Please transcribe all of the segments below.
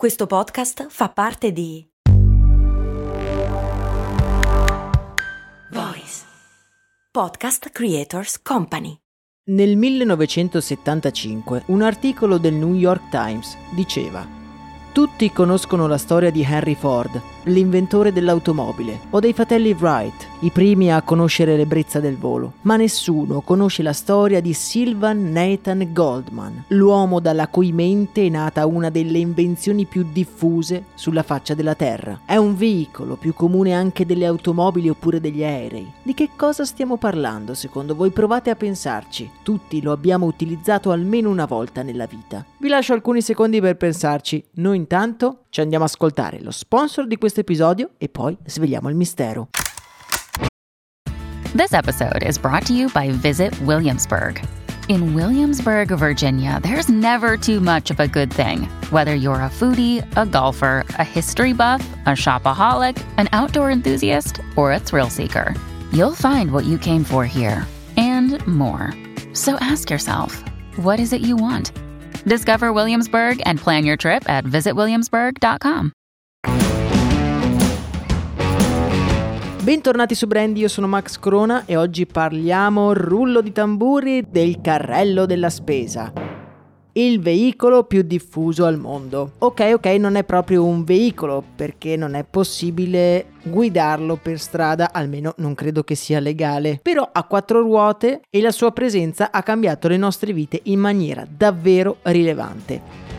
Questo podcast fa parte di Voice Podcast Creators Company. Nel 1975 un articolo del New York Times diceva Tutti conoscono la storia di Henry Ford, l'inventore dell'automobile, o dei fratelli Wright, i primi a conoscere l'ebbrezza del volo, ma nessuno conosce la storia di Sylvan Nathan Goldman, l'uomo dalla cui mente è nata una delle invenzioni più diffuse sulla faccia della Terra. È un veicolo più comune anche delle automobili oppure degli aerei. Di che cosa stiamo parlando secondo voi? Provate a pensarci. Tutti lo abbiamo utilizzato almeno una volta nella vita. Vi lascio alcuni secondi per pensarci. Noi intanto ci andiamo ascoltare lo sponsor di questo episodio e poi svegliamo il mistero. This episode is brought to you by Visit Williamsburg. In Williamsburg, Virginia, there's never too much of a good thing. Whether you're a foodie, a golfer, a history buff, a shopaholic, an outdoor enthusiast, or a thrill seeker, you'll find what you came for here and more. So ask yourself, what is it you want? Discover Williamsburg and plan your trip at visitwilliamsburg.com. Bentornati su Brandy, io sono Max Corona e oggi parliamo, rullo di tamburi, del carrello della spesa. Il veicolo più diffuso al mondo. Ok, ok, non è proprio un veicolo perché non è possibile guidarlo per strada, almeno non credo che sia legale. Però ha quattro ruote e la sua presenza ha cambiato le nostre vite in maniera davvero rilevante.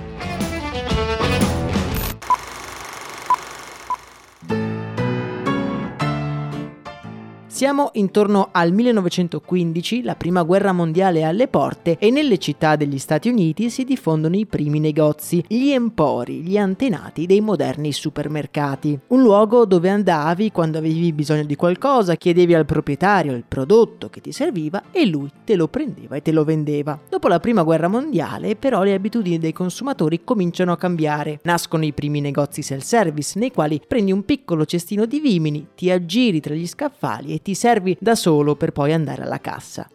Siamo intorno al 1915, la prima guerra mondiale è alle porte e nelle città degli Stati Uniti si diffondono i primi negozi, gli empori, gli antenati dei moderni supermercati. Un luogo dove andavi quando avevi bisogno di qualcosa, chiedevi al proprietario il prodotto che ti serviva e lui te lo prendeva e te lo vendeva. Dopo la prima guerra mondiale però le abitudini dei consumatori cominciano a cambiare. Nascono i primi negozi self-service nei quali prendi un piccolo cestino di vimini, ti aggiri tra gli scaffali e ti servi da solo per poi andare alla cassa.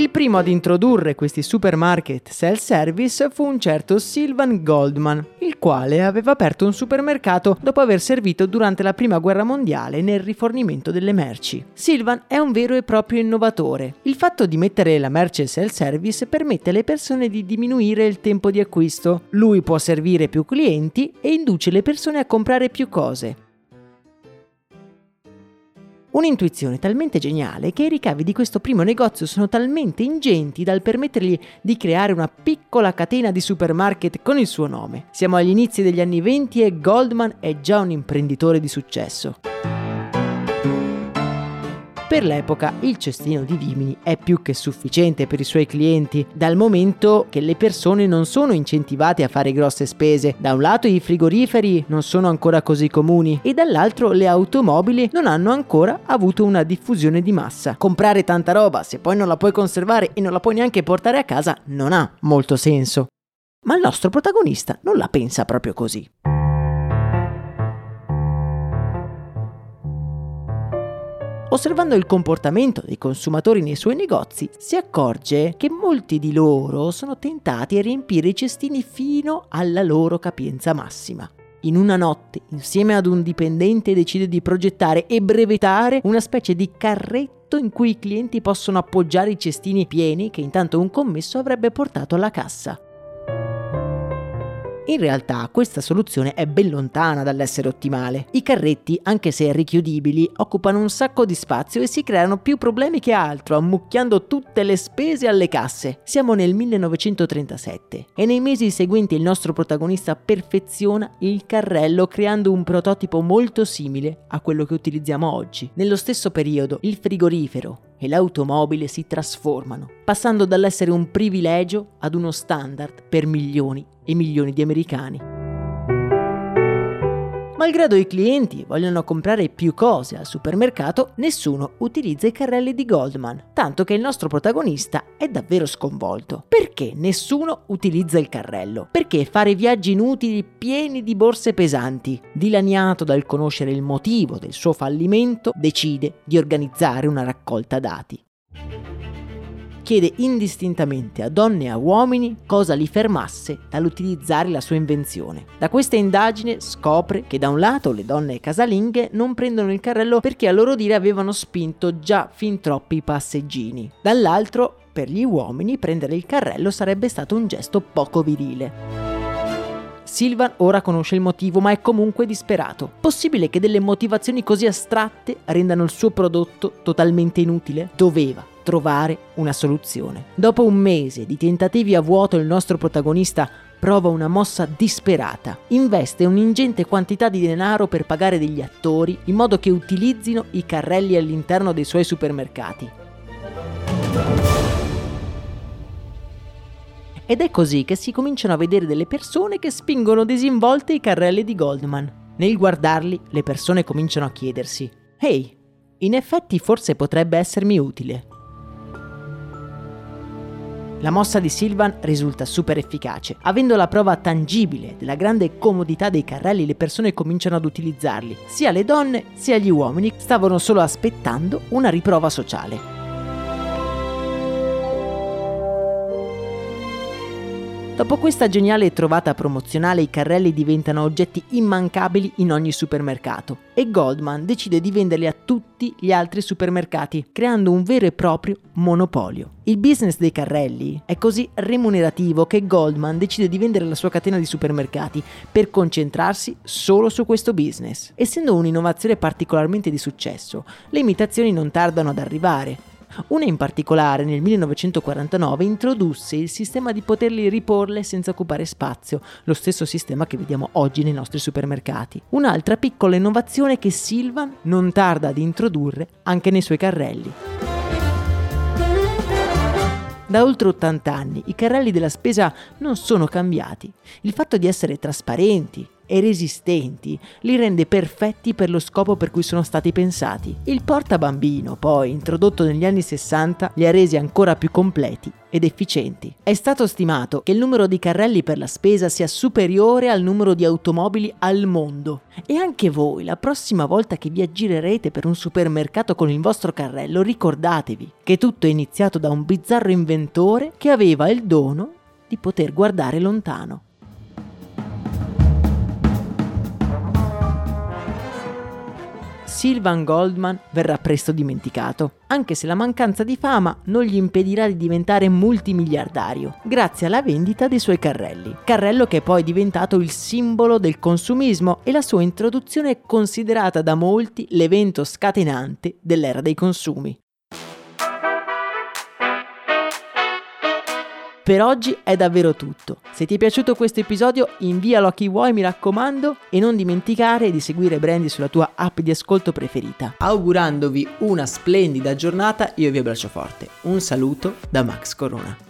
Il primo ad introdurre questi supermarket self-service fu un certo Sylvan Goldman, il quale aveva aperto un supermercato dopo aver servito durante la prima guerra mondiale nel rifornimento delle merci. Sylvan è un vero e proprio innovatore. Il fatto di mettere la merce self-service permette alle persone di diminuire il tempo di acquisto. Lui può servire più clienti e induce le persone a comprare più cose. Un'intuizione talmente geniale che i ricavi di questo primo negozio sono talmente ingenti dal permettergli di creare una piccola catena di supermarket con il suo nome. Siamo agli inizi degli anni 20 e Goldman è già un imprenditore di successo. Per l'epoca il cestino di vimini è più che sufficiente per i suoi clienti, dal momento che le persone non sono incentivate a fare grosse spese. Da un lato i frigoriferi non sono ancora così comuni e dall'altro le automobili non hanno ancora avuto una diffusione di massa. Comprare tanta roba se poi non la puoi conservare e non la puoi neanche portare a casa non ha molto senso. Ma il nostro protagonista non la pensa proprio così. Osservando il comportamento dei consumatori nei suoi negozi, si accorge che molti di loro sono tentati a riempire i cestini fino alla loro capienza massima. In una notte, insieme ad un dipendente, decide di progettare e brevettare una specie di carretto in cui i clienti possono appoggiare i cestini pieni che intanto un commesso avrebbe portato alla cassa. In realtà questa soluzione è ben lontana dall'essere ottimale. I carretti, anche se richiudibili, occupano un sacco di spazio e si creano più problemi che altro, ammucchiando tutte le spese alle casse. Siamo nel 1937 e nei mesi seguenti il nostro protagonista perfeziona il carrello creando un prototipo molto simile a quello che utilizziamo oggi. Nello stesso periodo il frigorifero, e l'automobile si trasformano, passando dall'essere un privilegio ad uno standard per milioni e milioni di americani. Malgrado i clienti vogliano comprare più cose al supermercato, nessuno utilizza i carrelli di Goldman, tanto che il nostro protagonista è davvero sconvolto. Perché nessuno utilizza il carrello? Perché fare viaggi inutili pieni di borse pesanti? Dilaniato dal conoscere il motivo del suo fallimento, decide di organizzare una raccolta dati. Chiede indistintamente a donne e a uomini cosa li fermasse dall'utilizzare la sua invenzione. Da questa indagine scopre che da un lato le donne casalinghe non prendono il carrello perché a loro dire avevano spinto già fin troppi passeggini. Dall'altro, per gli uomini prendere il carrello sarebbe stato un gesto poco virile. Silvan ora conosce il motivo, ma è comunque disperato. Possibile che delle motivazioni così astratte rendano il suo prodotto totalmente inutile? Doveva trovare una soluzione. Dopo un mese di tentativi a vuoto, il nostro protagonista prova una mossa disperata. Investe un'ingente quantità di denaro per pagare degli attori in modo che utilizzino i carrelli all'interno dei suoi supermercati. Ed è così che si cominciano a vedere delle persone che spingono disinvolte i carrelli di Goldman. Nel guardarli, le persone cominciano a chiedersi: Ehi, in effetti forse potrebbe essermi utile. La mossa di Silvan risulta super efficace. Avendo la prova tangibile della grande comodità dei carrelli, le persone cominciano ad utilizzarli. Sia le donne sia gli uomini stavano solo aspettando una riprova sociale. Dopo questa geniale trovata promozionale i carrelli diventano oggetti immancabili in ogni supermercato e Goldman decide di venderli a tutti gli altri supermercati, creando un vero e proprio monopolio. Il business dei carrelli è così remunerativo che Goldman decide di vendere la sua catena di supermercati per concentrarsi solo su questo business. Essendo un'innovazione particolarmente di successo, le imitazioni non tardano ad arrivare una in particolare nel 1949 introdusse il sistema di poterli riporle senza occupare spazio, lo stesso sistema che vediamo oggi nei nostri supermercati. Un'altra piccola innovazione che Silvan non tarda ad introdurre anche nei suoi carrelli. Da oltre 80 anni i carrelli della spesa non sono cambiati. Il fatto di essere trasparenti, e resistenti li rende perfetti per lo scopo per cui sono stati pensati. Il portabambino, poi, introdotto negli anni 60, li ha resi ancora più completi ed efficienti. È stato stimato che il numero di carrelli per la spesa sia superiore al numero di automobili al mondo. E anche voi, la prossima volta che vi aggirerete per un supermercato con il vostro carrello, ricordatevi che tutto è iniziato da un bizzarro inventore che aveva il dono di poter guardare lontano. Sylvan Goldman verrà presto dimenticato, anche se la mancanza di fama non gli impedirà di diventare multimiliardario, grazie alla vendita dei suoi carrelli. Carrello che è poi diventato il simbolo del consumismo e la sua introduzione è considerata da molti l'evento scatenante dell'era dei consumi. Per oggi è davvero tutto. Se ti è piaciuto questo episodio invialo a chi vuoi mi raccomando e non dimenticare di seguire Brandy sulla tua app di ascolto preferita. Augurandovi una splendida giornata io vi abbraccio forte. Un saluto da Max Corona.